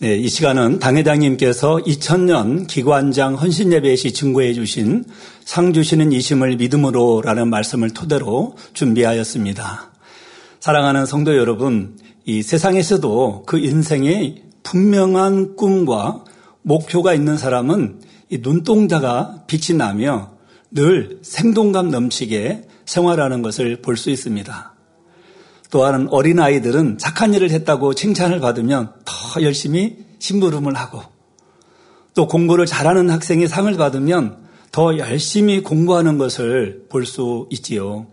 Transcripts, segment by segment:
네, 이 시간은 당회장님께서 2000년 기관장 헌신예배 시 증거해 주신 상 주시는 이심을 믿음으로 라는 말씀을 토대로 준비하였습니다. 사랑하는 성도 여러분, 이 세상에서도 그 인생에 분명한 꿈과 목표가 있는 사람은 이 눈동자가 빛이 나며 늘 생동감 넘치게 생활하는 것을 볼 수 있습니다. 또한 어린아이들은 착한 일을 했다고 칭찬을 받으면 더 열심히 심부름을 하고 또 공부를 잘하는 학생이 상을 받으면 더 열심히 공부하는 것을 볼 수 있지요.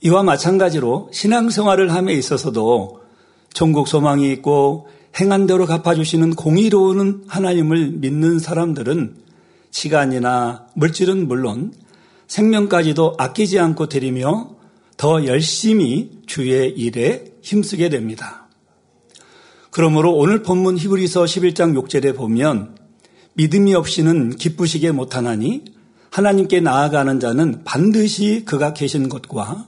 이와 마찬가지로 신앙생활을 함에 있어서도 천국 소망이 있고 행한 대로 갚아주시는 공의로운 하나님을 믿는 사람들은 시간이나 물질은 물론 생명까지도 아끼지 않고 드리며 더 열심히 주의 일에 힘쓰게 됩니다. 그러므로 오늘 본문 히브리서 11장 6절에 보면 믿음이 없이는 기쁘시게 못하나니 하나님께 나아가는 자는 반드시 그가 계신 것과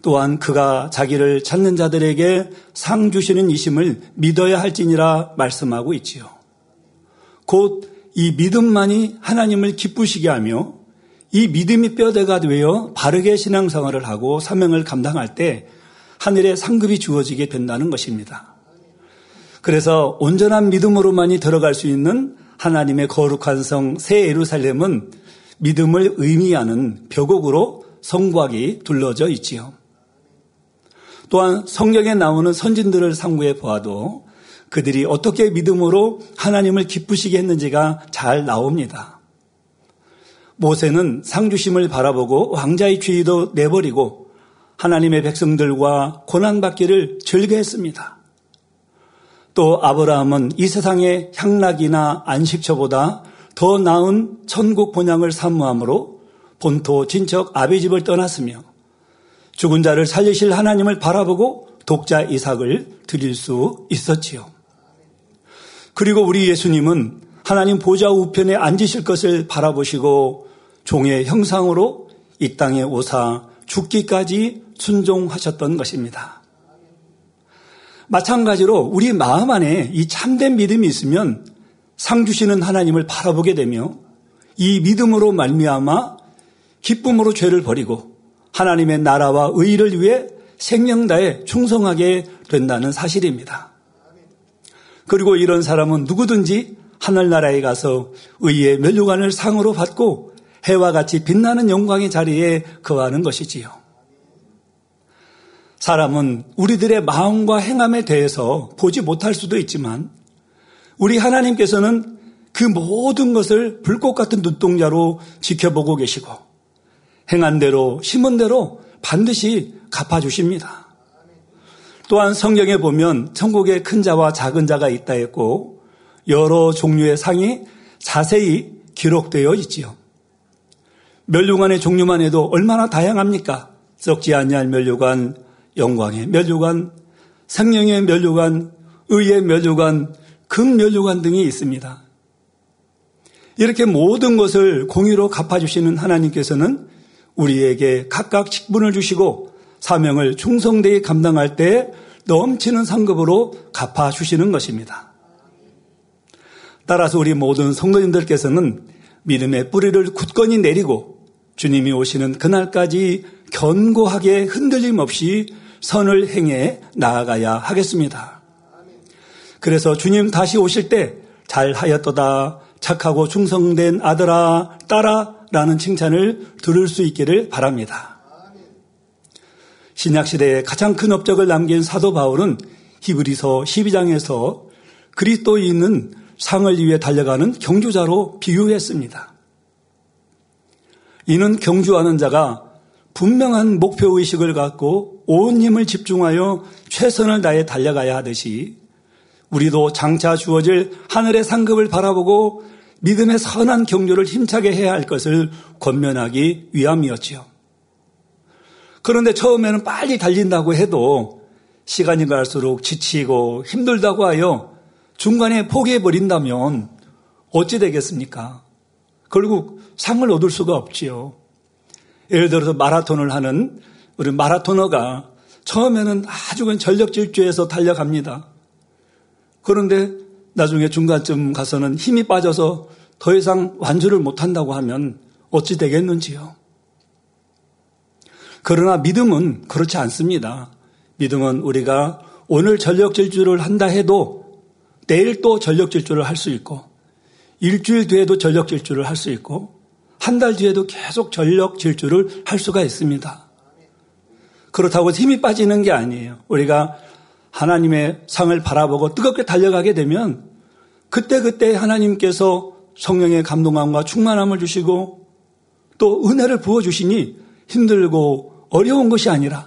또한 그가 자기를 찾는 자들에게 상 주시는 이심을 믿어야 할지니라 말씀하고 있지요. 곧 이 믿음만이 하나님을 기쁘시게 하며 이 믿음이 뼈대가 되어 바르게 신앙생활을 하고 사명을 감당할 때 하늘의 상급이 주어지게 된다는 것입니다. 그래서 온전한 믿음으로만이 들어갈 수 있는 하나님의 거룩한 성 새 예루살렘은 믿음을 의미하는 벽옥으로 성곽이 둘러져 있지요. 또한 성경에 나오는 선진들을 상고해 보아도 그들이 어떻게 믿음으로 하나님을 기쁘시게 했는지가 잘 나옵니다. 모세는 상주심을 바라보고 왕자의 주의도 내버리고 하나님의 백성들과 고난받기를 즐겨했습니다. 또 아브라함은 이 세상의 향락이나 안식처보다 더 나은 천국 본향을 사모함으로 본토 친척 아비 집을 떠났으며 죽은 자를 살리실 하나님을 바라보고 독자 이삭을 드릴 수 있었지요. 그리고 우리 예수님은 하나님 보좌 우편에 앉으실 것을 바라보시고 종의 형상으로 이 땅에 오사 죽기까지 순종하셨던 것입니다. 마찬가지로 우리 마음 안에 이 참된 믿음이 있으면 상 주시는 하나님을 바라보게 되며 이 믿음으로 말미암아 기쁨으로 죄를 버리고 하나님의 나라와 의를 위해 생명 다해 충성하게 된다는 사실입니다. 그리고 이런 사람은 누구든지 하늘나라에 가서 의의 멸류관을 상으로 받고 해와 같이 빛나는 영광의 자리에 거하는 것이지요. 사람은 우리들의 마음과 행함에 대해서 보지 못할 수도 있지만 우리 하나님께서는 그 모든 것을 불꽃 같은 눈동자로 지켜보고 계시고 행한 대로 심은 대로 반드시 갚아 주십니다. 또한 성경에 보면 천국에 큰 자와 작은 자가 있다 했고 여러 종류의 상이 자세히 기록되어 있지요. 멸류관의 종류만 해도 얼마나 다양합니까? 썩지 아니할 멸류관, 영광의 멸류관, 생명의 멸류관, 의의 멸류관, 금멸류관 등이 있습니다. 이렇게 모든 것을 공의로 갚아주시는 하나님께서는 우리에게 각각 직분을 주시고 사명을 충성되이 감당할 때 넘치는 상급으로 갚아주시는 것입니다. 따라서 우리 모든 성도님들께서는 믿음의 뿌리를 굳건히 내리고 주님이 오시는 그날까지 견고하게 흔들림 없이 선을 행해 나아가야 하겠습니다. 그래서 주님 다시 오실 때 잘하였도다 착하고 충성된 아들아 딸아 라는 칭찬을 들을 수 있기를 바랍니다. 신약 시대에 가장 큰 업적을 남긴 사도 바울은 히브리서 12장에서 그리스도인은 상을 위해 달려가는 경주자로 비유했습니다. 이는 경주하는 자가 분명한 목표 의식을 갖고 온 힘을 집중하여 최선을 다해 달려가야 하듯이 우리도 장차 주어질 하늘의 상급을 바라보고 믿음의 선한 경주를 힘차게 해야 할 것을 권면하기 위함이었지요. 그런데 처음에는 빨리 달린다고 해도 시간이 갈수록 지치고 힘들다고 하여 중간에 포기해 버린다면 어찌 되겠습니까? 결국 상을 얻을 수가 없지요. 예를 들어서 마라톤을 하는 우리 마라토너가 처음에는 아주 전력 질주해서 달려갑니다. 그런데 나중에 중간쯤 가서는 힘이 빠져서 더 이상 완주를 못한다고 하면 어찌 되겠는지요. 그러나 믿음은 그렇지 않습니다. 믿음은 우리가 오늘 전력 질주를 한다 해도 내일 또 전력 질주를 할 수 있고 일주일 뒤에도 전력 질주를 할 수 있고 한 달 뒤에도 계속 전력 질주를 할 수가 있습니다. 그렇다고 힘이 빠지는 게 아니에요. 우리가 하나님의 상을 바라보고 뜨겁게 달려가게 되면 그때그때 하나님께서 성령의 감동함과 충만함을 주시고 또 은혜를 부어주시니 힘들고 어려운 것이 아니라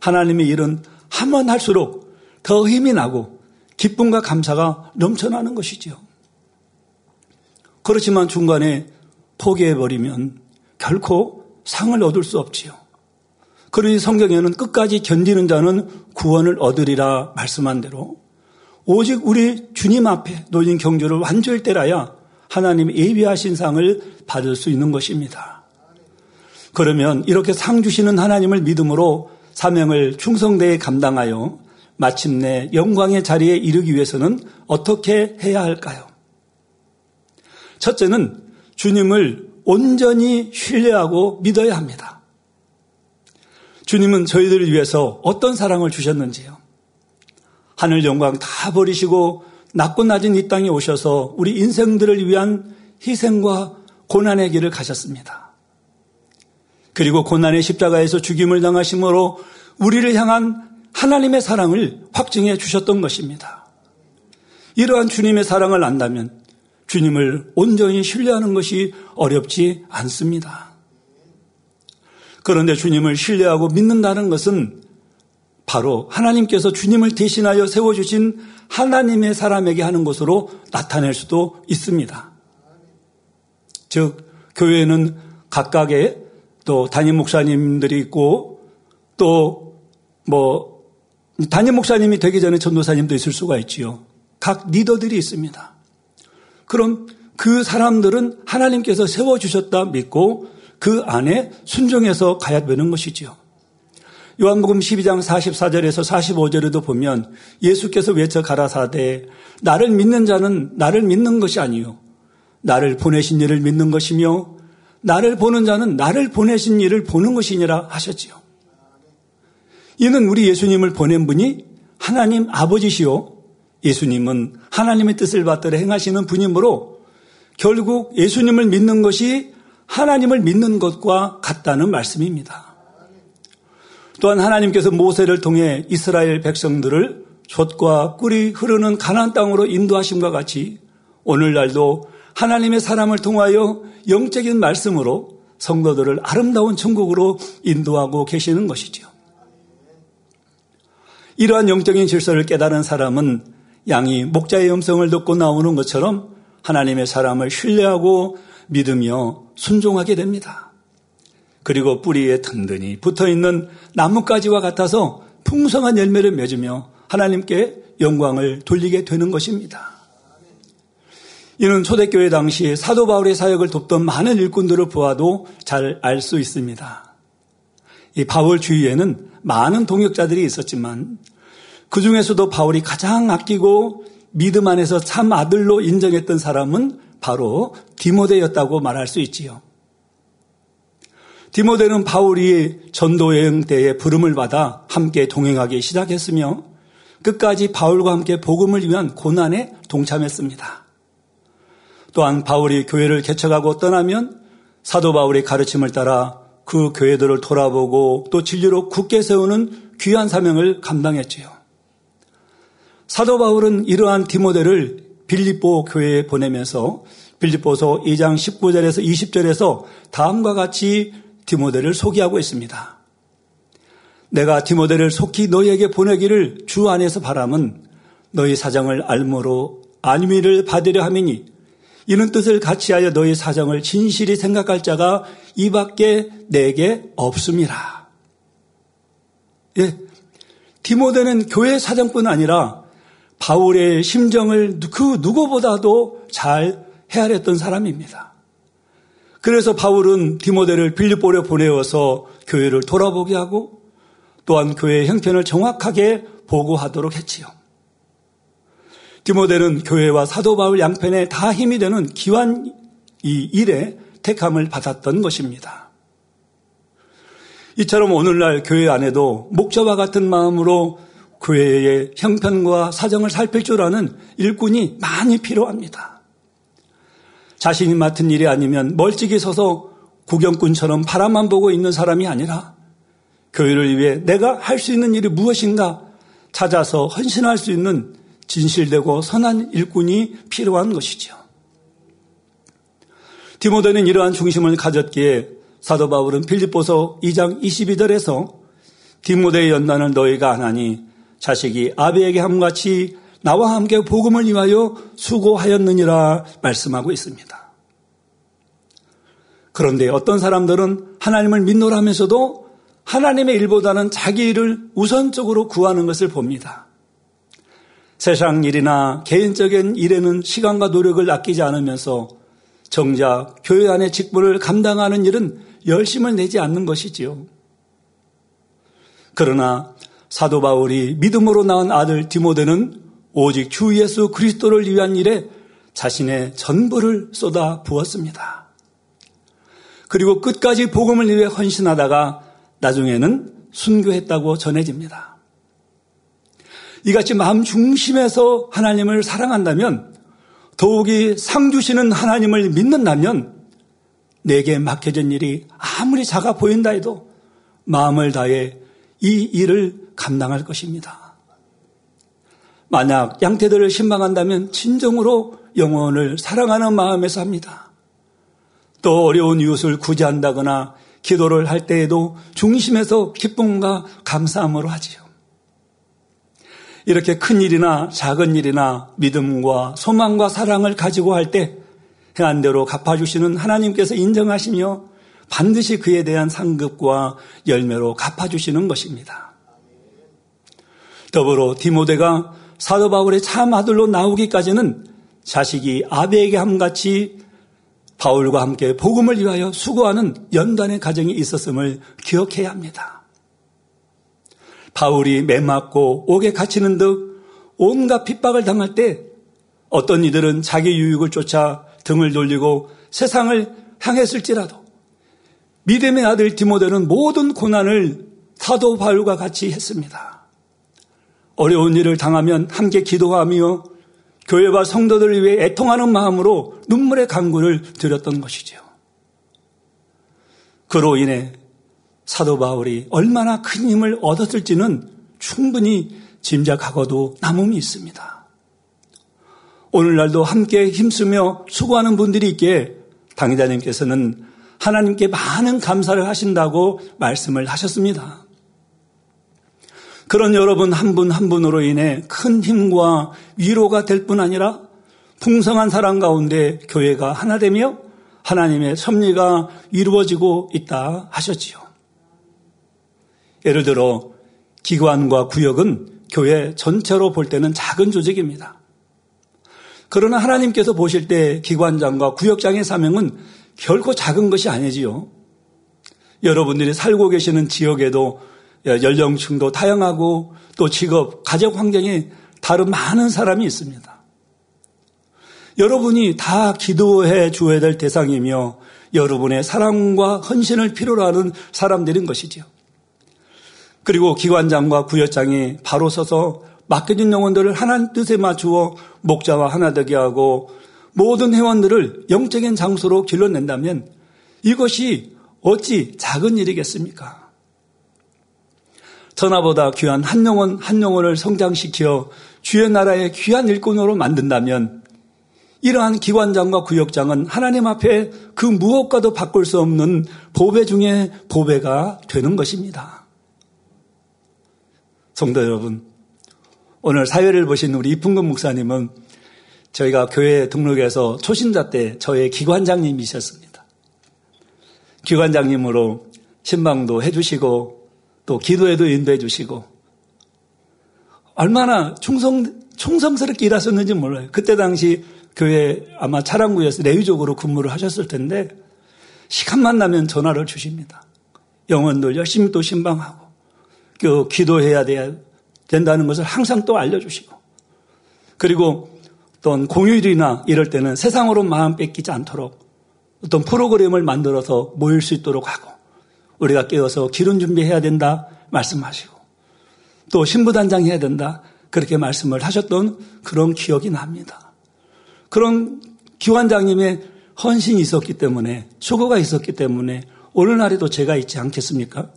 하나님의 일은 하면 할수록 더 힘이 나고 기쁨과 감사가 넘쳐나는 것이지요. 그렇지만 중간에 포기해버리면 결코 상을 얻을 수 없지요. 그러니 성경에는 끝까지 견디는 자는 구원을 얻으리라 말씀한 대로 오직 우리 주님 앞에 놓인 경주를 완주할 때라야 하나님 예비하신 상을 받을 수 있는 것입니다. 그러면 이렇게 상 주시는 하나님을 믿음으로 사명을 충성되게 감당하여 마침내 영광의 자리에 이르기 위해서는 어떻게 해야 할까요? 첫째는 주님을 온전히 신뢰하고 믿어야 합니다. 주님은 저희들을 위해서 어떤 사랑을 주셨는지요. 하늘 영광 다 버리시고 낮고 낮은 이 땅에 오셔서 우리 인생들을 위한 희생과 고난의 길을 가셨습니다. 그리고 고난의 십자가에서 죽임을 당하심으로 우리를 향한 하나님의 사랑을 확증해 주셨던 것입니다. 이러한 주님의 사랑을 안다면 주님을 온전히 신뢰하는 것이 어렵지 않습니다. 그런데 주님을 신뢰하고 믿는다는 것은 바로 하나님께서 주님을 대신하여 세워주신 하나님의 사람에게 하는 것으로 나타낼 수도 있습니다. 즉, 교회는 각각의 또 담임 목사님들이 있고 또 뭐 담임 목사님이 되기 전에 전도사님도 있을 수가 있지요. 각 리더들이 있습니다. 그럼 그 사람들은 하나님께서 세워주셨다 믿고 그 안에 순종해서 가야 되는 것이지요. 요한복음 12장 44절에서 45절에도 보면 예수께서 외쳐 가라사대 나를 믿는 자는 나를 믿는 것이 아니요 나를 보내신 이를 믿는 것이며 나를 보는 자는 나를 보내신 이를 보는 것이니라 하셨지요. 이는 우리 예수님을 보낸 분이 하나님 아버지시요 예수님은 하나님의 뜻을 받들어 행하시는 분이므로 결국 예수님을 믿는 것이 하나님을 믿는 것과 같다는 말씀입니다. 또한 하나님께서 모세를 통해 이스라엘 백성들을 젖과 꿀이 흐르는 가나안 땅으로 인도하심과 같이 오늘날도 하나님의 사람을 통하여 영적인 말씀으로 성도들을 아름다운 천국으로 인도하고 계시는 것이죠. 이러한 영적인 질서를 깨달은 사람은 양이 목자의 음성을 듣고 나오는 것처럼 하나님의 사람을 신뢰하고 믿으며 순종하게 됩니다. 그리고 뿌리에 든든히 붙어 있는 나뭇가지와 같아서 풍성한 열매를 맺으며 하나님께 영광을 돌리게 되는 것입니다. 이는 초대교회 당시 사도 바울의 사역을 돕던 많은 일꾼들을 보아도 잘 알 수 있습니다. 이 바울 주위에는 많은 동역자들이 있었지만 그 중에서도 바울이 가장 아끼고 믿음 안에서 참 아들로 인정했던 사람은 바로 디모데였다고 말할 수 있지요. 디모데는 바울이 전도 여행 때에 부름을 받아 함께 동행하기 시작했으며 끝까지 바울과 함께 복음을 위한 고난에 동참했습니다. 또한 바울이 교회를 개척하고 떠나면 사도 바울의 가르침을 따라 그 교회들을 돌아보고 또 진리로 굳게 세우는 귀한 사명을 감당했지요. 사도 바울은 이러한 디모데를 빌립보 교회에 보내면서 빌립보서 2장 19절에서 20절에서 다음과 같이 디모데를 소개하고 있습니다. 내가 디모데를 속히 너희에게 보내기를 주 안에서 바람은 너희 사정을 알므로 안위를 받으려 함이니 이는 뜻을 같이하여 너희 사정을 진실히 생각할 자가 이밖에 내게 없음이라. 예, 디모데는 교회 사정뿐 아니라 바울의 심정을 그 누구보다도 잘 헤아렸던 사람입니다. 그래서 바울은 디모데를 빌립보로 보내어서 교회를 돌아보게 하고 또한 교회의 형편을 정확하게 보고하도록 했지요. 디모데는 교회와 사도 바울 양편에 다 힘이 되는 기환 이 일에 택함을 받았던 것입니다. 이처럼 오늘날 교회 안에도 목자와 같은 마음으로 교회의 형편과 사정을 살필 줄 아는 일꾼이 많이 필요합니다. 자신이 맡은 일이 아니면 멀찍이 서서 구경꾼처럼 바라만 보고 있는 사람이 아니라 교회를 위해 내가 할 수 있는 일이 무엇인가 찾아서 헌신할 수 있는 진실되고 선한 일꾼이 필요한 것이죠. 디모데는 이러한 중심을 가졌기에 사도 바울은 필리포서 2장 22절에서 디모데의 연단을 너희가 하나니 자식이 아비에게 함같이 나와 함께 복음을 위하여 수고하였느니라 말씀하고 있습니다. 그런데 어떤 사람들은 하나님을 믿노라면서도 하나님의 일보다는 자기 일을 우선적으로 구하는 것을 봅니다. 세상 일이나 개인적인 일에는 시간과 노력을 아끼지 않으면서 정작 교회 안의 직분을 감당하는 일은 열심을 내지 않는 것이지요. 그러나 사도 바울이 믿음으로 낳은 아들 디모데는 오직 주 예수 그리스도를 위한 일에 자신의 전부를 쏟아 부었습니다. 그리고 끝까지 복음을 위해 헌신하다가 나중에는 순교했다고 전해집니다. 이같이 마음 중심에서 하나님을 사랑한다면 더욱이 상 주시는 하나님을 믿는다면 내게 맡겨진 일이 아무리 작아 보인다 해도 마음을 다해 이 일을 감당할 것입니다. 만약 양태들을 신방한다면 진정으로 영혼을 사랑하는 마음에서 합니다. 또 어려운 이웃을 구제한다거나 기도를 할 때에도 중심에서 기쁨과 감사함으로 하지요. 이렇게 큰 일이나 작은 일이나 믿음과 소망과 사랑을 가지고 할 때 행한 대로 갚아주시는 하나님께서 인정하시며 반드시 그에 대한 상급과 열매로 갚아주시는 것입니다. 더불어 디모데가 사도 바울의 참 아들로 나오기까지는 자식이 아베에게 함같이 바울과 함께 복음을 위하여 수고하는 연단의 가정이 있었음을 기억해야 합니다. 바울이 매맞고 옥에 갇히는 듯 온갖 핍박을 당할 때 어떤 이들은 자기 유익을 쫓아 등을 돌리고 세상을 향했을지라도 믿음의 아들 디모데는 모든 고난을 사도 바울과 같이 했습니다. 어려운 일을 당하면 함께 기도하며 교회와 성도들을 위해 애통하는 마음으로 눈물의 강구를 드렸던 것이죠. 그로 인해 사도 바울이 얼마나 큰 힘을 얻었을지는 충분히 짐작하고도 남음이 있습니다. 오늘날도 함께 힘쓰며 수고하는 분들이 있기에 당의자님께서는 하나님께 많은 감사를 하신다고 말씀을 하셨습니다. 그런 여러분 한 분한 한 분으로 인해 큰 힘과 위로가 될 뿐 아니라 풍성한 사랑 가운데 교회가 하나 되며 하나님의 섭리가 이루어지고 있다 하셨지요. 예를 들어 기관과 구역은 교회 전체로 볼 때는 작은 조직입니다. 그러나 하나님께서 보실 때 기관장과 구역장의 사명은 결코 작은 것이 아니지요. 여러분들이 살고 계시는 지역에도 연령층도 다양하고 또 직업, 가족 환경이 다른 많은 사람이 있습니다. 여러분이 다 기도해 주어야 될 대상이며 여러분의 사랑과 헌신을 필요로 하는 사람들인 것이지요. 그리고 기관장과 구역장이 바로 서서 맡겨진 영혼들을 하나님 뜻에 맞추어 목자와 하나 되게 하고 모든 회원들을 영적인 장소로 길러낸다면 이것이 어찌 작은 일이겠습니까? 전화보다 귀한 한 영혼 한 영혼을 성장시켜 주의 나라의 귀한 일꾼으로 만든다면 이러한 기관장과 구역장은 하나님 앞에 그 무엇과도 바꿀 수 없는 보배 중에 보배가 되는 것입니다. 성도 여러분, 오늘 사회를 보신 우리 이풍근 목사님은 저희가 교회 등록해서 초신자 때 저의 기관장님이셨습니다. 기관장님으로 신방도 해주시고 또 기도에도 인도해 주시고 얼마나 충성, 충성스럽게 일하셨는지 몰라요. 그때 당시 교회 아마 차량구에서 내위적으로 근무를 하셨을 텐데 시간만 나면 전화를 주십니다. 영혼들 열심히 또 신방하고 그 기도해야 돼야 된다는 것을 항상 또 알려주시고 그리고 또는 공휴일이나 이럴 때는 세상으로 마음 뺏기지 않도록 어떤 프로그램을 만들어서 모일 수 있도록 하고 우리가 깨어서 기름 준비해야 된다 말씀하시고 또 신부단장 해야 된다 그렇게 말씀을 하셨던 그런 기억이 납니다. 그런 기관장님의 헌신이 있었기 때문에 수고가 있었기 때문에 오늘날에도 제가 있지 않겠습니까?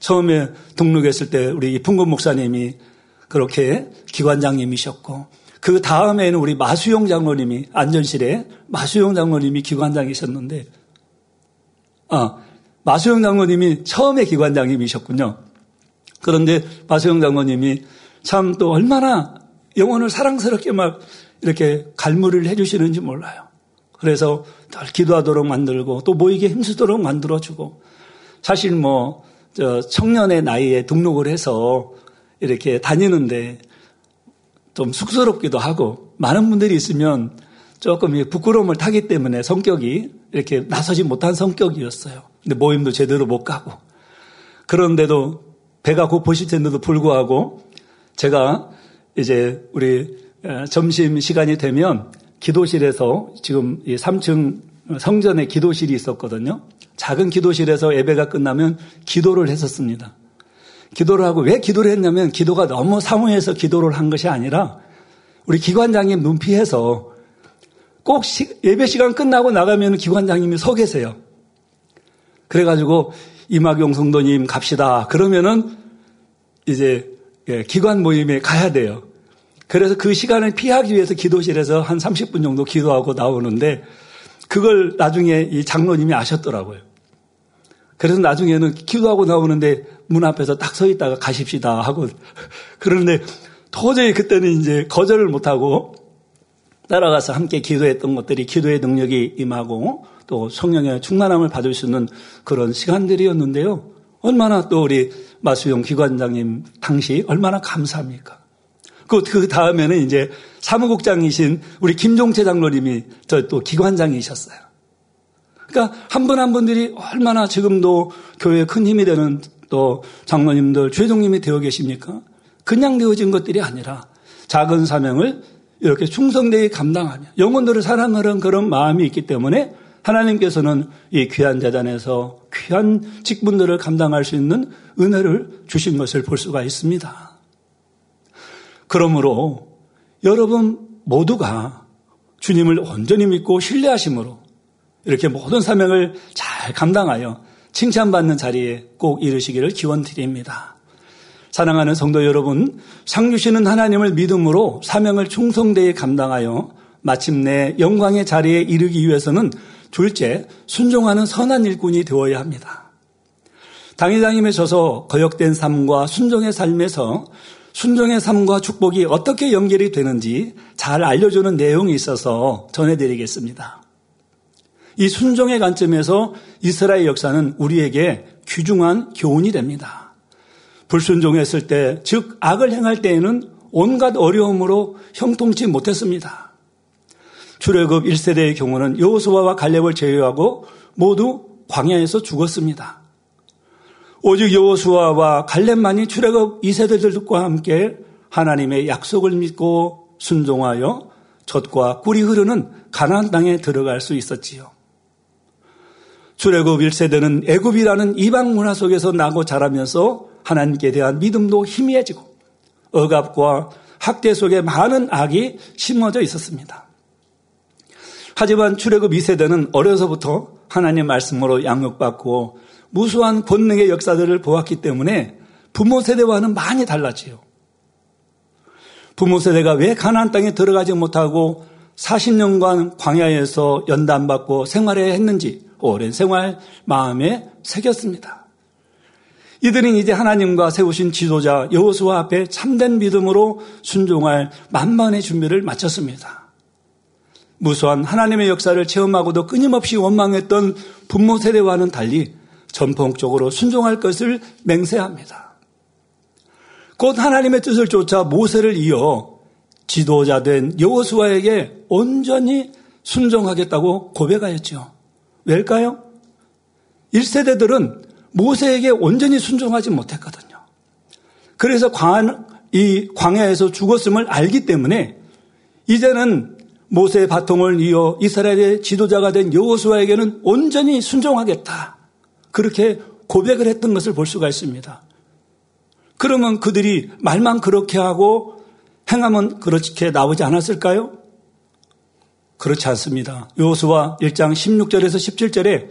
처음에 등록했을 때 우리 이풍건 목사님이 그렇게 기관장님이셨고 그 다음에는 우리 마수용 장로님이 안전실에 마수용 장로님이 기관장이셨는데 아 마수용 장로님이 처음에 기관장님이셨군요. 그런데 마수용 장로님이 참 또 얼마나 영혼을 사랑스럽게 막 이렇게 갈무리를 해주시는지 몰라요. 그래서 늘 기도하도록 만들고 또 모이게 힘쓰도록 만들어주고 사실 뭐 청년의 나이에 등록을 해서 이렇게 다니는데 좀 쑥스럽기도 하고 많은 분들이 있으면 조금 부끄러움을 타기 때문에 성격이 이렇게 나서지 못한 성격이었어요. 근데 모임도 제대로 못 가고 그런데도 배가 고프실 텐데도 불구하고 제가 이제 우리 점심 시간이 되면 기도실에서 지금 3층 성전에 기도실이 있었거든요. 작은 기도실에서 예배가 끝나면 기도를 했었습니다. 기도를 하고 왜 기도를 했냐면 기도가 너무 사무해서 기도를 한 것이 아니라 우리 기관장님 눈피해서 꼭 시, 예배 시간 끝나고 나가면 기관장님이 서 계세요. 그래가지고 이막용 성도님 갑시다. 그러면은 이제 예, 기관 모임에 가야 돼요. 그래서 그 시간을 피하기 위해서 기도실에서 한 30분 정도 기도하고 나오는데 그걸 나중에 이 장로님이 아셨더라고요. 그래서 나중에는 기도하고 나오는데 문 앞에서 딱 서 있다가 가십시다 하고 그런데 도저히 그때는 이제 거절을 못하고 따라가서 함께 기도했던 것들이 기도의 능력이 임하고 또 성령의 충만함을 받을 수 있는 그런 시간들이었는데요. 얼마나 또 우리 마수용 기관장님 당시 얼마나 감사합니까? 그, 그 다음에는 이제 사무국장이신 우리 김종채 장로님이 저 또 기관장이셨어요. 그러니까 한 분 한 분들이 얼마나 지금도 교회에 큰 힘이 되는 또 장로님들, 죄종님이 되어 계십니까? 그냥 되어진 것들이 아니라 작은 사명을 이렇게 충성되게 감당하며 영혼들을 사랑하는 그런 마음이 있기 때문에 하나님께서는 이 귀한 재단에서 귀한 직분들을 감당할 수 있는 은혜를 주신 것을 볼 수가 있습니다. 그러므로 여러분 모두가 주님을 온전히 믿고 신뢰하심으로 이렇게 모든 사명을 잘 감당하여 칭찬받는 자리에 꼭 이르시기를 기원 드립니다. 사랑하는 성도 여러분, 상 주시는 하나님을 믿음으로 사명을 충성되게 감당하여 마침내 영광의 자리에 이르기 위해서는 둘째, 순종하는 선한 일꾼이 되어야 합니다. 당회장님에 져서 거역된 삶과 순종의 삶에서 순종의 삶과 축복이 어떻게 연결이 되는지 잘 알려주는 내용이 있어서 전해드리겠습니다. 이 순종의 관점에서 이스라엘 역사는 우리에게 귀중한 교훈이 됩니다. 불순종했을 때, 즉 악을 행할 때에는 온갖 어려움으로 형통치 못했습니다. 출애굽 1세대의 경우는 여호수아와 갈렙을 제외하고 모두 광야에서 죽었습니다. 오직 여호수아와 갈렙만이 출애굽 2세대들과 함께 하나님의 약속을 믿고 순종하여 젖과 꿀이 흐르는 가나안 땅에 들어갈 수 있었지요. 출애굽 1세대는 애굽이라는 이방 문화 속에서 나고 자라면서 하나님께 대한 믿음도 희미해지고 억압과 학대 속에 많은 악이 심어져 있었습니다. 하지만 출애굽 2세대는 어려서부터 하나님 말씀으로 양육받고 무수한 본능의 역사들을 보았기 때문에 부모 세대와는 많이 달라지요. 부모 세대가 왜 가나안 땅에 들어가지 못하고 40년간 광야에서 연단받고 생활해야 했는지 오랜 생활 마음에 새겼습니다. 이들은 이제 하나님과 세우신 지도자 여호수아 앞에 참된 믿음으로 순종할 만만의 준비를 마쳤습니다. 무수한 하나님의 역사를 체험하고도 끊임없이 원망했던 부모 세대와는 달리 전폭적으로 순종할 것을 맹세합니다. 곧 하나님의 뜻을 쫓아 모세를 이어 지도자 된 여호수아에게 온전히 순종하겠다고 고백하였죠. 왜일까요? 1세대들은 모세에게 온전히 순종하지 못했거든요. 그래서 광, 이 광야에서 죽었음을 알기 때문에 이제는 모세의 바통을 이어 이스라엘의 지도자가 된 여호수아에게는 온전히 순종하겠다. 그렇게 고백을 했던 것을 볼 수가 있습니다. 그러면 그들이 말만 그렇게 하고 행하면 그렇게 나오지 않았을까요? 그렇지 않습니다. 여호수아 1장 16절에서 17절에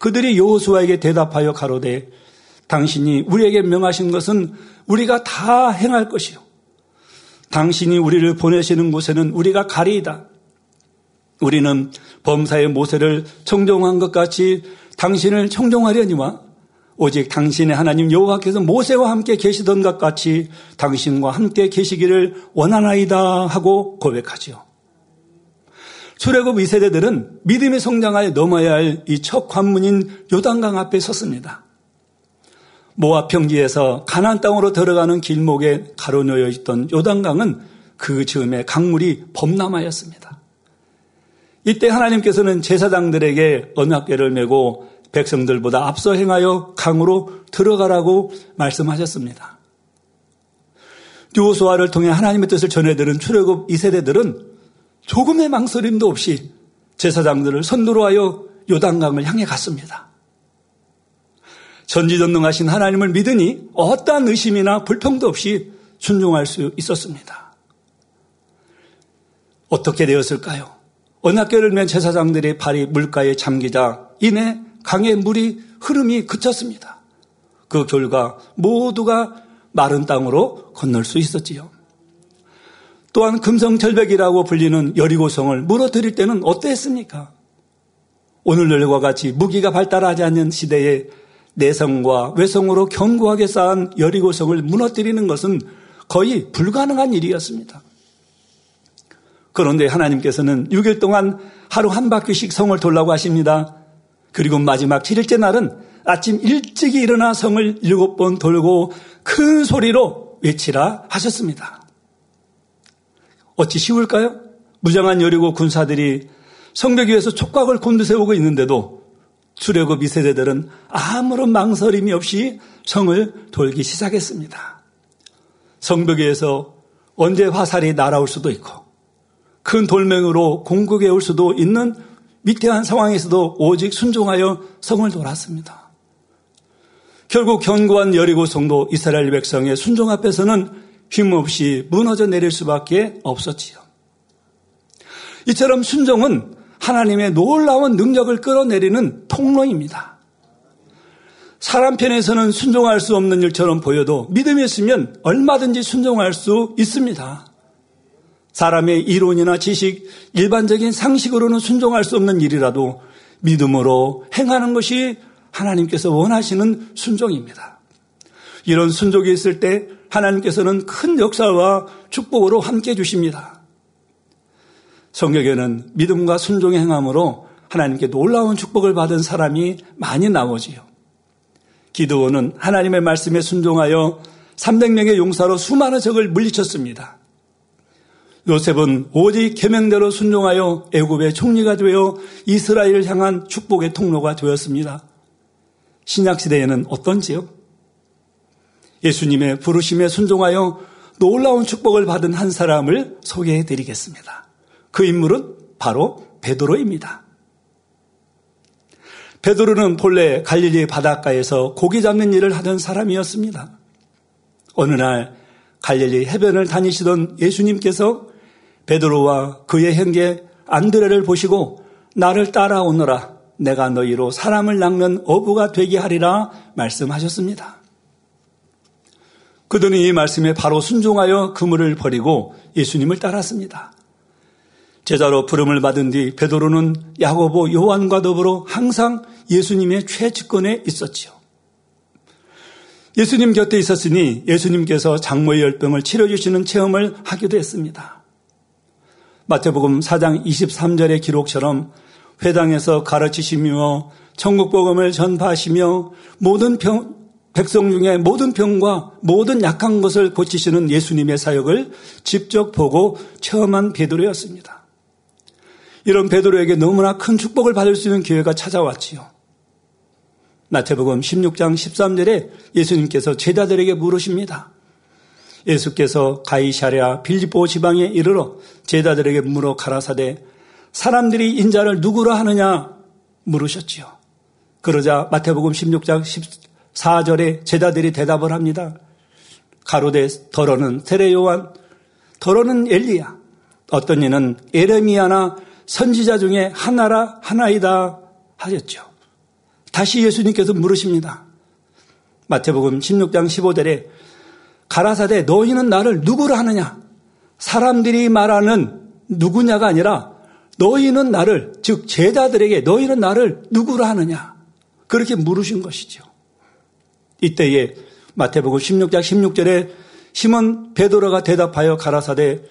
그들이 여호수아에게 대답하여 가로되 당신이 우리에게 명하신 것은 우리가 다 행할 것이요. 당신이 우리를 보내시는 곳에는 우리가 가리이다. 우리는 범사의 모세를 청종한 것 같이 당신을 청종하려니와 오직 당신의 하나님 여호와께서 모세와 함께 계시던 것 같이 당신과 함께 계시기를 원하나이다 하고 고백하지요. 출애굽 이세대들은 믿음의 성장하여 넘어야 할 이 첫 관문인 요단강 앞에 섰습니다. 모압 평지에서 가나안 땅으로 들어가는 길목에 가로놓여 있던 요단강은 그 즈음에 강물이 범람하였습니다. 이때 하나님께서는 제사장들에게 언약궤를 메고 백성들보다 앞서 행하여 강으로 들어가라고 말씀하셨습니다. 요호수아를 통해 하나님의 뜻을 전해들은 출애굽 2세대들은 조금의 망설임도 없이 제사장들을 선두로 하여 요단강을 향해 갔습니다. 전지전능하신 하나님을 믿으니 어떠한 의심이나 불평도 없이 순종할 수 있었습니다. 어떻게 되었을까요? 언약궤를 맨 제사장들의 발이 물가에 잠기자 이내 강의 물이 흐름이 그쳤습니다. 그 결과 모두가 마른 땅으로 건널 수 있었지요. 또한 금성절벽이라고 불리는 여리고성을 무너뜨릴 때는 어땠습니까? 오늘날과 같이 무기가 발달하지 않는 시대에 내성과 외성으로 견고하게 쌓은 여리고성을 무너뜨리는 것은 거의 불가능한 일이었습니다. 그런데 하나님께서는 6일 동안 하루 한 바퀴씩 성을 돌라고 하십니다. 그리고 마지막 7일째 날은 아침 일찍이 일어나 성을 일곱 번 돌고 큰 소리로 외치라 하셨습니다. 어찌 쉬울까요? 무장한 여리고 군사들이 성벽 위에서 촉각을 곤두세우고 있는데도 출애굽 이세대들은 아무런 망설임이 없이 성을 돌기 시작했습니다. 성벽 위에서 언제 화살이 날아올 수도 있고 큰 돌멩이로 공격해 올 수도 있는 위태한 상황에서도 오직 순종하여 성을 돌았습니다. 결국 견고한 여리고 성도 이스라엘 백성의 순종 앞에서는 힘없이 무너져 내릴 수밖에 없었지요. 이처럼 순종은 하나님의 놀라운 능력을 끌어내리는 통로입니다. 사람 편에서는 순종할 수 없는 일처럼 보여도 믿음이 있으면 얼마든지 순종할 수 있습니다. 사람의 이론이나 지식, 일반적인 상식으로는 순종할 수 없는 일이라도 믿음으로 행하는 것이 하나님께서 원하시는 순종입니다. 이런 순종이 있을 때 하나님께서는 큰 역사와 축복으로 함께 주십니다. 성경에는 믿음과 순종의 행함으로 하나님께 놀라운 축복을 받은 사람이 많이 나오지요. 기도원은 하나님의 말씀에 순종하여 300명의 용사로 수많은 적을 물리쳤습니다. 요셉은 오직 계명대로 순종하여 애굽의 총리가 되어 이스라엘을 향한 축복의 통로가 되었습니다. 신약 시대에는 어떤지요? 예수님의 부르심에 순종하여 놀라운 축복을 받은 한 사람을 소개해 드리겠습니다. 그 인물은 바로 베드로입니다. 베드로는 본래 갈릴리 바닷가에서 고기 잡는 일을 하던 사람이었습니다. 어느 날 갈릴리 해변을 다니시던 예수님께서 베드로와 그의 형제 안드레를 보시고 나를 따라오너라 내가 너희로 사람을 낚는 어부가 되게 하리라 말씀하셨습니다. 그들은 이 말씀에 바로 순종하여 그물을 버리고 예수님을 따랐습니다. 제자로 부름을 받은 뒤 베드로는 야고보 요한과 더불어 항상 예수님의 최측근에 있었지요. 예수님 곁에 있었으니 예수님께서 장모의 열병을 치료주시는 체험을 하기도 했습니다. 마태복음 4장 23절의 기록처럼 회당에서 가르치시며 천국 복음을 전파하시며 모든 병, 백성 중에 모든 병과 모든 약한 것을 고치시는 예수님의 사역을 직접 보고 체험한 베드로였습니다. 이런 베드로에게 너무나 큰 축복을 받을 수 있는 기회가 찾아왔지요. 마태복음 16장 13절에 예수님께서 제자들에게 물으십니다. 예수께서 가이샤랴 빌리보 지방에 이르러 제자들에게 물어 가라사대 사람들이 인자를 누구라 하느냐 물으셨지요. 그러자 마태복음 16장 14절에 제자들이 대답을 합니다. 가로대 더러는 세례 요한, 더러는 엘리야, 어떤 이는 에레미야나 선지자 중에 하나라 하나이다 하셨죠. 다시 예수님께서 물으십니다. 마태복음 16장 15절에 가라사대 너희는 나를 누구라 하느냐? 사람들이 말하는 누구냐가 아니라 너희는 나를 즉 제자들에게 너희는 나를 누구라 하느냐? 그렇게 물으신 것이죠. 이때에 마태복음 16장 16절에 시몬 베드로가 대답하여 가라사대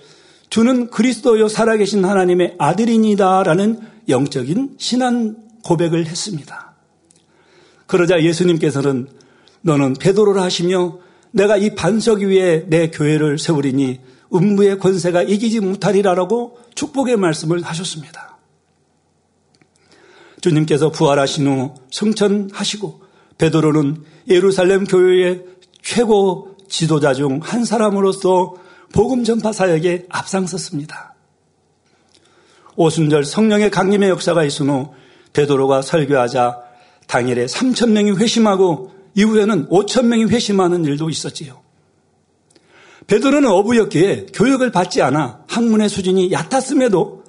주는 그리스도요 살아계신 하나님의 아들이니다라는 영적인 신한 고백을 했습니다. 그러자 예수님께서는 너는 베드로라 하시며 내가 이 반석 위에 내 교회를 세우리니 음부의 권세가 이기지 못하리라라고 축복의 말씀을 하셨습니다. 주님께서 부활하신 후 승천하시고 베드로는 예루살렘 교회의 최고 지도자 중 한 사람으로서 복음 전파 사역에 앞장섰습니다. 오순절 성령의 강림의 역사가 있은 후 베드로가 설교하자 당일에 3천 명이 회심하고 이후에는 5천 명이 회심하는 일도 있었지요. 베드로는 어부였기에 교육을 받지 않아 학문의 수준이 얕았음에도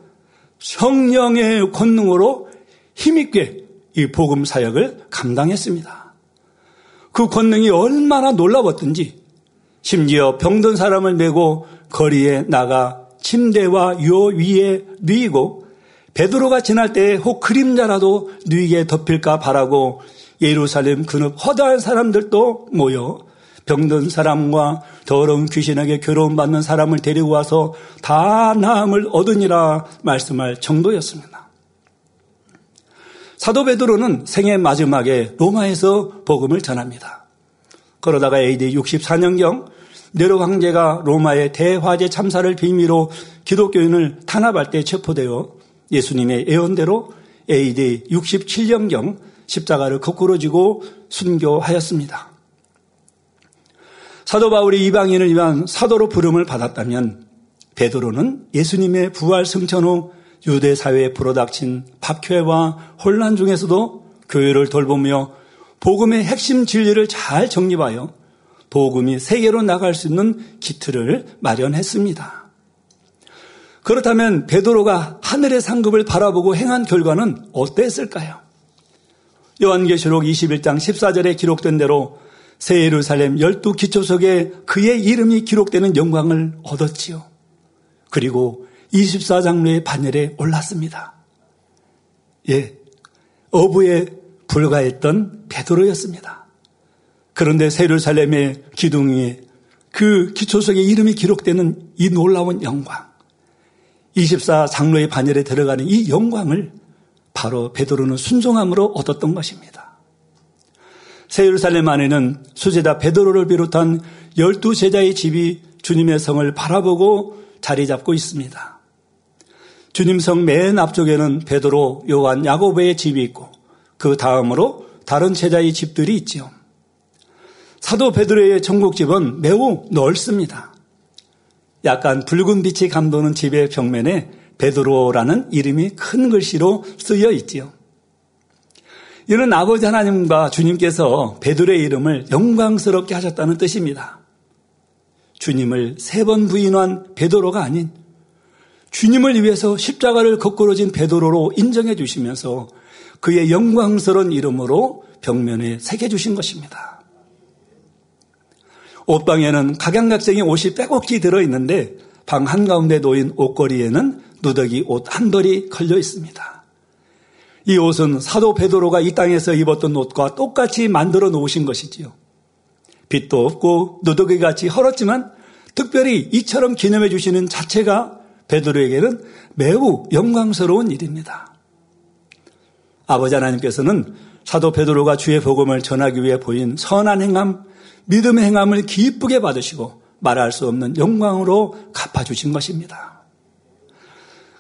성령의 권능으로 힘있게 이 복음 사역을 감당했습니다. 그 권능이 얼마나 놀라웠던지 심지어 병든 사람을 메고 거리에 나가 침대와 요 위에 누이고 베드로가 지날 때에 혹 그림자라도 누이게 덮일까 바라고 예루살렘 그룹 허다한 사람들도 모여 병든 사람과 더러운 귀신에게 괴로움 받는 사람을 데리고 와서 다 나음을 얻으니라 말씀할 정도였습니다. 사도 베드로는 생애 마지막에 로마에서 복음을 전합니다. 그러다가 AD 64년경 네로 황제가 로마의 대화재 참사를 비미로 기독교인을 탄압할 때 체포되어 예수님의 예언대로 AD 67년경 십자가를 거꾸로 지고 순교하였습니다. 사도 바울이 이방인을 위한 사도로 부름을 받았다면 베드로는 예수님의 부활 승천 후 유대 사회에 불어닥친 박해와 혼란 중에서도 교회를 돌보며 복음의 핵심 진리를 잘 정립하여 복음이 세계로 나갈 수 있는 기틀을 마련했습니다. 그렇다면 베드로가 하늘의 상급을 바라보고 행한 결과는 어땠을까요? 요한계시록 21장 14절에 기록된 대로 새 예루살렘 열두 기초석에 그의 이름이 기록되는 영광을 얻었지요. 그리고 24장로의 반열에 올랐습니다. 예, 어부에 불과했던 베드로였습니다. 그런데 새 예루살렘의 기둥 위에 그 기초석에 이름이 기록되는 이 놀라운 영광, 24장로의 반열에 들어가는 이 영광을 바로 베드로는 순종함으로 얻었던 것입니다. 새 예루살렘 안에는 수제자 베드로를 비롯한 열두 제자의 집이 주님의 성을 바라보고 자리 잡고 있습니다. 주님 성 맨 앞쪽에는 베드로, 요한, 야고보의 집이 있고 그 다음으로 다른 제자의 집들이 있지요. 사도 베드로의 전국집은 매우 넓습니다. 약간 붉은 빛이 감도는 집의 벽면에 베드로라는 이름이 큰 글씨로 쓰여 있지요. 이는 아버지 하나님과 주님께서 베드로의 이름을 영광스럽게 하셨다는 뜻입니다. 주님을 세 번 부인한 베드로가 아닌 주님을 위해서 십자가를 거꾸로 진 베드로로 인정해 주시면서 그의 영광스러운 이름으로 벽면에 새겨 주신 것입니다. 옷방에는 각양각색의 옷이 빼곡히 들어 있는데 방 한가운데 놓인 옷걸이에는 누더기 옷 한 벌이 걸려 있습니다. 이 옷은 사도 베드로가 이 땅에서 입었던 옷과 똑같이 만들어 놓으신 것이지요. 빛도 없고 누더기 같이 헐었지만 특별히 이처럼 기념해 주시는 자체가 베드로에게는 매우 영광스러운 일입니다. 아버지 하나님께서는 사도 베드로가 주의 복음을 전하기 위해 보인 선한 행함, 믿음의 행함을 기쁘게 받으시고 말할 수 없는 영광으로 갚아주신 것입니다.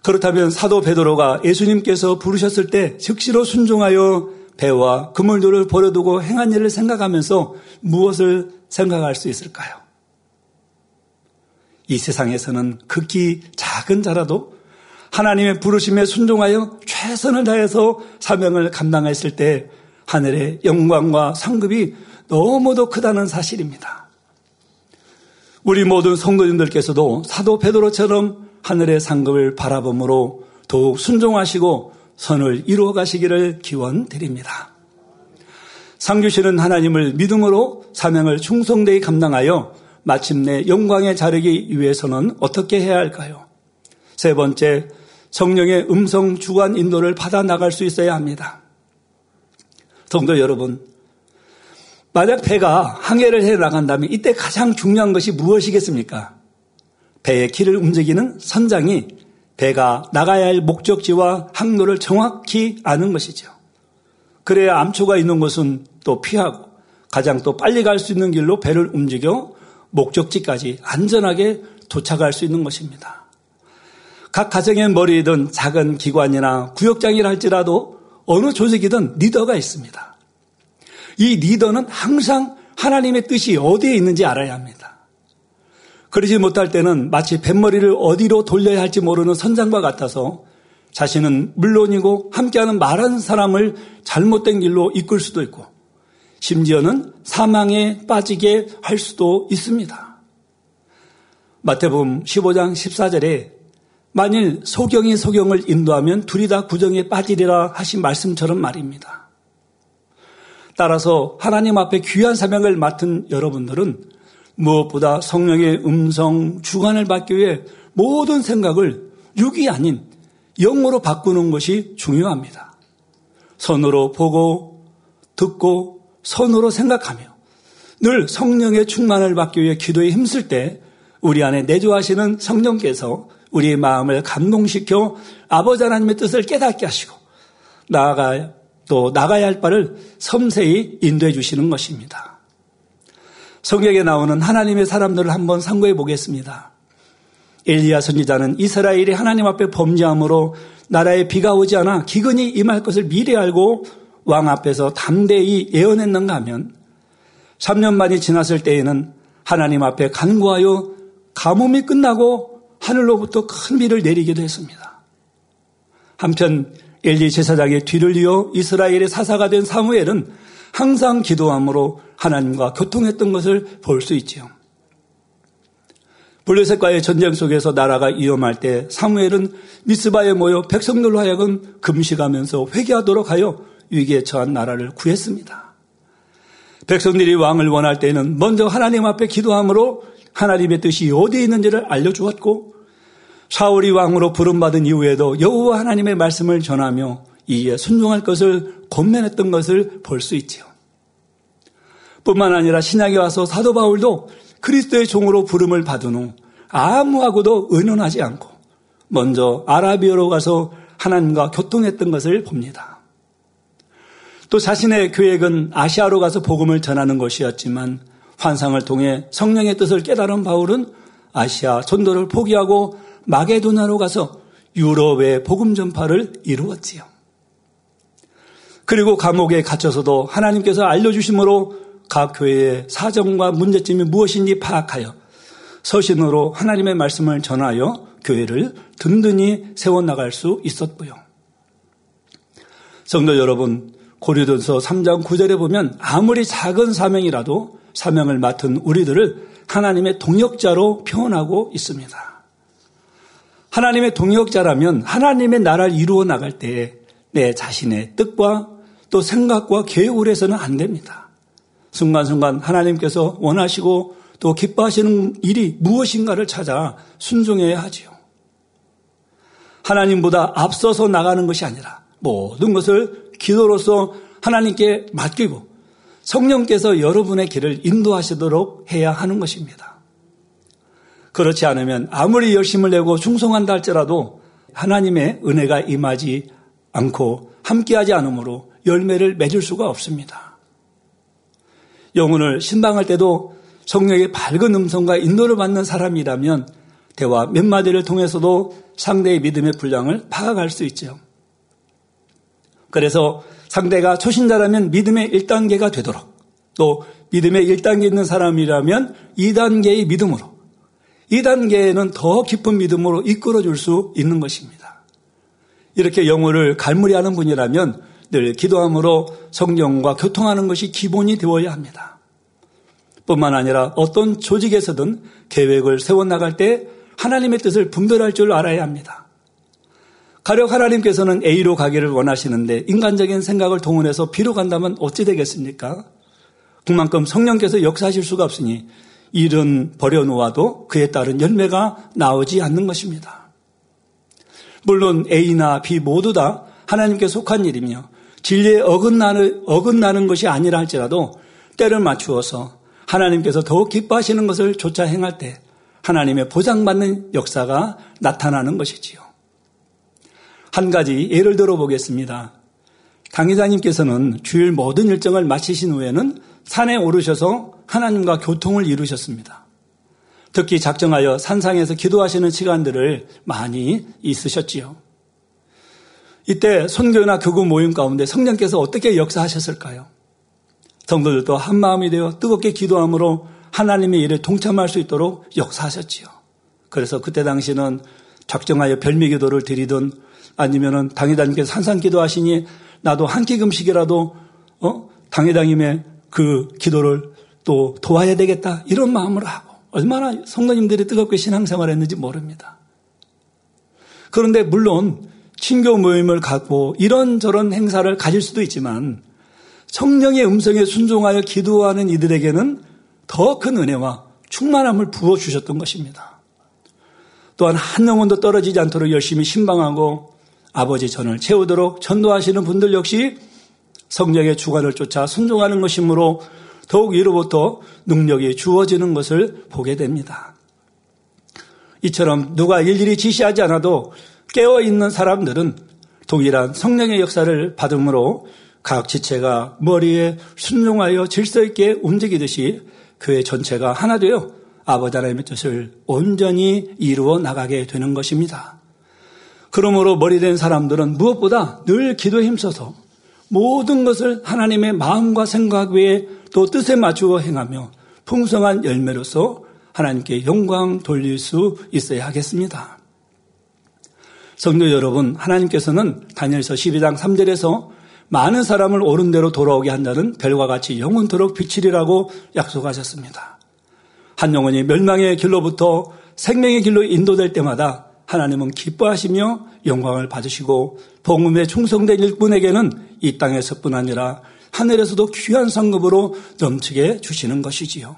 그렇다면 사도 베드로가 예수님께서 부르셨을 때 즉시로 순종하여 배와 그물들을 버려두고 행한 일을 생각하면서 무엇을 생각할 수 있을까요? 이 세상에서는 극히 작은 자라도 하나님의 부르심에 순종하여 최선을 다해서 사명을 감당했을 때 하늘의 영광과 상급이 너무도 크다는 사실입니다. 우리 모든 성도님들께서도 사도 베드로처럼 하늘의 상급을 바라봄으로 더욱 순종하시고 선을 이루어 가시기를 기원 드립니다. 상주시는 하나님을 믿음으로 사명을 충성되이 감당하여 마침내 영광에 자르기 위해서는 어떻게 해야 할까요? 세 번째, 성령의 음성 주관 인도를 받아 나갈 수 있어야 합니다. 성도 여러분, 만약 배가 항해를 해 나간다면 이때 가장 중요한 것이 무엇이겠습니까? 배의 길을 움직이는 선장이 배가 나가야 할 목적지와 항로를 정확히 아는 것이죠. 그래야 암초가 있는 곳은 또 피하고 가장 또 빨리 갈 수 있는 길로 배를 움직여 목적지까지 안전하게 도착할 수 있는 것입니다. 각 가정의 머리이든 작은 기관이나 구역장이라 할지라도 어느 조직이든 리더가 있습니다. 이 리더는 항상 하나님의 뜻이 어디에 있는지 알아야 합니다. 그러지 못할 때는 마치 뱃머리를 어디로 돌려야 할지 모르는 선장과 같아서 자신은 물론이고 함께하는 말하는 사람을 잘못된 길로 이끌 수도 있고 심지어는 사망에 빠지게 할 수도 있습니다. 마태복음 15장 14절에 만일 소경이 소경을 인도하면 둘이 다 구정에 빠지리라 하신 말씀처럼 말입니다. 따라서 하나님 앞에 귀한 사명을 맡은 여러분들은 무엇보다 성령의 음성 주관을 받기 위해 모든 생각을 육이 아닌 영으로 바꾸는 것이 중요합니다. 손으로 보고 듣고 손으로 생각하며 늘 성령의 충만을 받기 위해 기도에 힘쓸 때 우리 안에 내주하시는 성령께서 우리의 마음을 감동시켜 아버지 하나님의 뜻을 깨닫게 하시고 나아가 또 나가야 할 바를 섬세히 인도해 주시는 것입니다. 성경에 나오는 하나님의 사람들을 한번 상고해 보겠습니다. 엘리야 선지자는 이스라엘이 하나님 앞에 범죄함으로 나라에 비가 오지 않아 기근이 임할 것을 미리 알고 왕 앞에서 담대히 예언했는가 하면 3년 만이 지났을 때에는 하나님 앞에 간구하여 가뭄이 끝나고 하늘로부터 큰 비를 내리기도 했습니다. 한편 엘리 제사장의 뒤를 이어 이스라엘의 사사가 된 사무엘은 항상 기도함으로 하나님과 교통했던 것을 볼 수 있지요. 블레셋과의 전쟁 속에서 나라가 위험할 때 사무엘은 미스바에 모여 백성들로 하여금 금식하면서 회개하도록 하여 위기에 처한 나라를 구했습니다. 백성들이 왕을 원할 때는 먼저 하나님 앞에 기도함으로 하나님의 뜻이 어디에 있는지를 알려주었고 사울이 왕으로 부름받은 이후에도 여호와 하나님의 말씀을 전하며 이에 순종할 것을 권면했던 것을 볼 수 있지요. 뿐만 아니라 신약에 와서 사도 바울도 그리스도의 종으로 부름을 받은 후 아무하고도 의논하지 않고 먼저 아라비아로 가서 하나님과 교통했던 것을 봅니다. 또 자신의 계획은 아시아로 가서 복음을 전하는 것이었지만 환상을 통해 성령의 뜻을 깨달은 바울은 아시아 전도를 포기하고 마게도나로 가서 유럽의 복음 전파를 이루었지요. 그리고 감옥에 갇혀서도 하나님께서 알려주심으로 각 교회의 사정과 문제점이 무엇인지 파악하여 서신으로 하나님의 말씀을 전하여 교회를 든든히 세워나갈 수 있었고요. 성도 여러분, 고리도서 3장 9절에 보면 아무리 작은 사명이라도 사명을 맡은 우리들을 하나님의 동역자로 표현하고 있습니다. 하나님의 동역자라면 하나님의 나라를 이루어 나갈 때 내 자신의 뜻과 또 생각과 계획을 해서는 안 됩니다. 순간순간 하나님께서 원하시고 또 기뻐하시는 일이 무엇인가를 찾아 순종해야 하지요. 하나님보다 앞서서 나가는 것이 아니라 모든 것을 기도로서 하나님께 맡기고 성령께서 여러분의 길을 인도하시도록 해야 하는 것입니다. 그렇지 않으면 아무리 열심을 내고 충성한다 할지라도 하나님의 은혜가 임하지 않고 함께하지 않으므로 열매를 맺을 수가 없습니다. 영혼을 신방할 때도 성령의 밝은 음성과 인도를 받는 사람이라면 대화 몇 마디를 통해서도 상대의 믿음의 분량을 파악할 수 있죠. 그래서 상대가 초신자라면 믿음의 1단계가 되도록 또 믿음의 1단계 있는 사람이라면 2단계의 믿음으로 이 단계에는 더 깊은 믿음으로 이끌어 줄 수 있는 것입니다. 이렇게 영어를 갈무리하는 분이라면 늘 기도함으로 성경과 교통하는 것이 기본이 되어야 합니다. 뿐만 아니라 어떤 조직에서든 계획을 세워나갈 때 하나님의 뜻을 분별할 줄 알아야 합니다. 가령 하나님께서는 A로 가기를 원하시는데 인간적인 생각을 동원해서 B로 간다면 어찌 되겠습니까? 그만큼 성령께서 역사하실 수가 없으니 일은 버려놓아도 그에 따른 열매가 나오지 않는 것입니다. 물론 A나 B 모두 다 하나님께 속한 일이며 진리에 어긋나는, 어긋나는 것이 아니라 할지라도 때를 맞추어서 하나님께서 더욱 기뻐하시는 것을 조차 행할 때 하나님의 보장받는 역사가 나타나는 것이지요. 한 가지 예를 들어 보겠습니다. 당회장님께서는 주일 모든 일정을 마치신 후에는 산에 오르셔서 하나님과 교통을 이루셨습니다. 특히 작정하여 산상에서 기도하시는 시간들을 많이 있으셨지요. 이때 선교나 교구 모임 가운데 성령께서 어떻게 역사하셨을까요? 성도들도 한 마음이 되어 뜨겁게 기도함으로 하나님의 일에 동참할 수 있도록 역사하셨지요. 그래서 그때 당시는 작정하여 별미 기도를 드리든 아니면은 당회장님께서 산상 기도하시니 나도 한 끼 금식이라도 어? 당회장님의 그 기도를 또 도와야 되겠다 이런 마음으로 하고 얼마나 성도님들이 뜨겁게 신앙생활을 했는지 모릅니다. 그런데 물론 친교 모임을 갖고 이런저런 행사를 가질 수도 있지만 성령의 음성에 순종하여 기도하는 이들에게는 더 큰 은혜와 충만함을 부어 주셨던 것입니다. 또한 한 영혼도 떨어지지 않도록 열심히 신방하고 아버지 전을 채우도록 전도하시는 분들 역시 성령의 주관을 쫓아 순종하는 것이므로 더욱 이로부터 능력이 주어지는 것을 보게 됩니다. 이처럼 누가 일일이 지시하지 않아도 깨어 있는 사람들은 동일한 성령의 역사를 받음으로 각 지체가 머리에 순종하여 질서 있게 움직이듯이 교회 전체가 하나 되어 아버지 하나님의 뜻을 온전히 이루어 나가게 되는 것입니다. 그러므로 머리된 사람들은 무엇보다 늘 기도에 힘써서 모든 것을 하나님의 마음과 생각 외에 또 뜻에 맞추어 행하며 풍성한 열매로서 하나님께 영광 돌릴 수 있어야 하겠습니다. 성도 여러분, 하나님께서는 다니엘서 12장 3절에서 많은 사람을 옳은 대로 돌아오게 한다는 별과 같이 영원토록 비치리라고 약속하셨습니다. 한 영혼이 멸망의 길로부터 생명의 길로 인도될 때마다 하나님은 기뻐하시며 영광을 받으시고 복음에 충성된 일꾼에게는 이 땅에서뿐 아니라 하늘에서도 귀한 상급으로 넘치게 주시는 것이지요.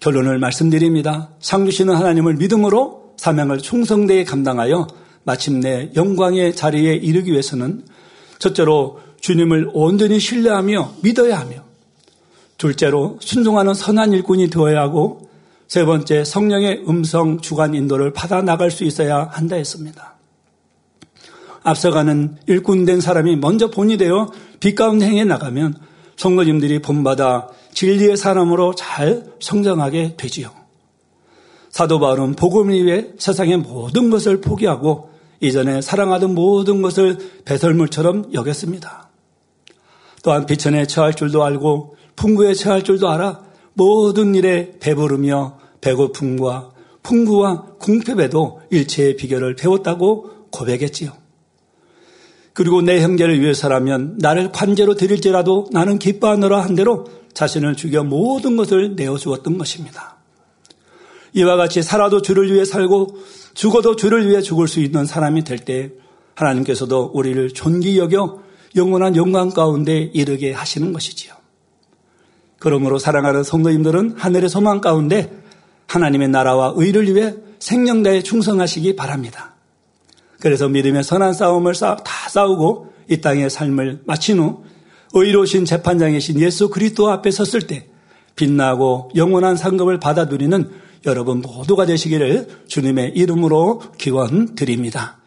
결론을 말씀드립니다. 상 주시는 하나님을 믿음으로 사명을 충성되게 감당하여 마침내 영광의 자리에 이르기 위해서는 첫째로 주님을 온전히 신뢰하며 믿어야 하며 둘째로 순종하는 선한 일꾼이 되어야 하고 세 번째 성령의 음성 주관 인도를 받아 나갈 수 있어야 한다 했습니다. 앞서가는 일꾼된 사람이 먼저 본이 되어 빛 가운데 행해 나가면 성도님들이 본받아 진리의 사람으로 잘 성장하게 되지요. 사도 바울은 복음 이외에 세상의 모든 것을 포기하고 이전에 사랑하던 모든 것을 배설물처럼 여겼습니다. 또한 비천에 처할 줄도 알고 풍부에 처할 줄도 알아 모든 일에 배부르며 배고픔과 풍부와 궁핍에도 일체의 비결을 배웠다고 고백했지요. 그리고 내 형제를 위해서라면 나를 관제로 드릴지라도 나는 기뻐하노라 한 대로 자신을 죽여 모든 것을 내어 주었던 것입니다. 이와 같이 살아도 주를 위해 살고 죽어도 주를 위해 죽을 수 있는 사람이 될 때 하나님께서도 우리를 존귀 여겨 영원한 영광 가운데 이르게 하시는 것이지요. 그러므로 사랑하는 성도님들은 하늘의 소망 가운데 하나님의 나라와 의를 위해 생명 다해 충성하시기 바랍니다. 그래서 믿음의 선한 싸움을 다 싸우고 이 땅의 삶을 마친 후 의로우신 재판장이신 예수 그리스도 앞에 섰을 때 빛나고 영원한 상급을 받아 누리는 여러분 모두가 되시기를 주님의 이름으로 기원 드립니다.